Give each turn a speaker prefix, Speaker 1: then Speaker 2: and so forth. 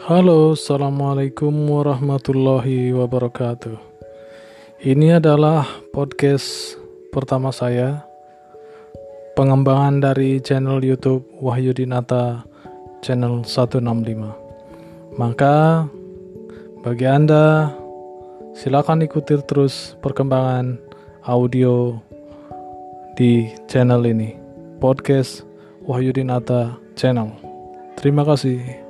Speaker 1: Halo, assalamualaikum warahmatullahi wabarakatuh. Ini adalah podcast pertama saya, pengembangan dari channel YouTube Wahyu Dinata channel 165. Maka bagi Anda silakan ikuti terus perkembangan audio di channel ini, podcast Wahyu Dinata channel. Terima kasih.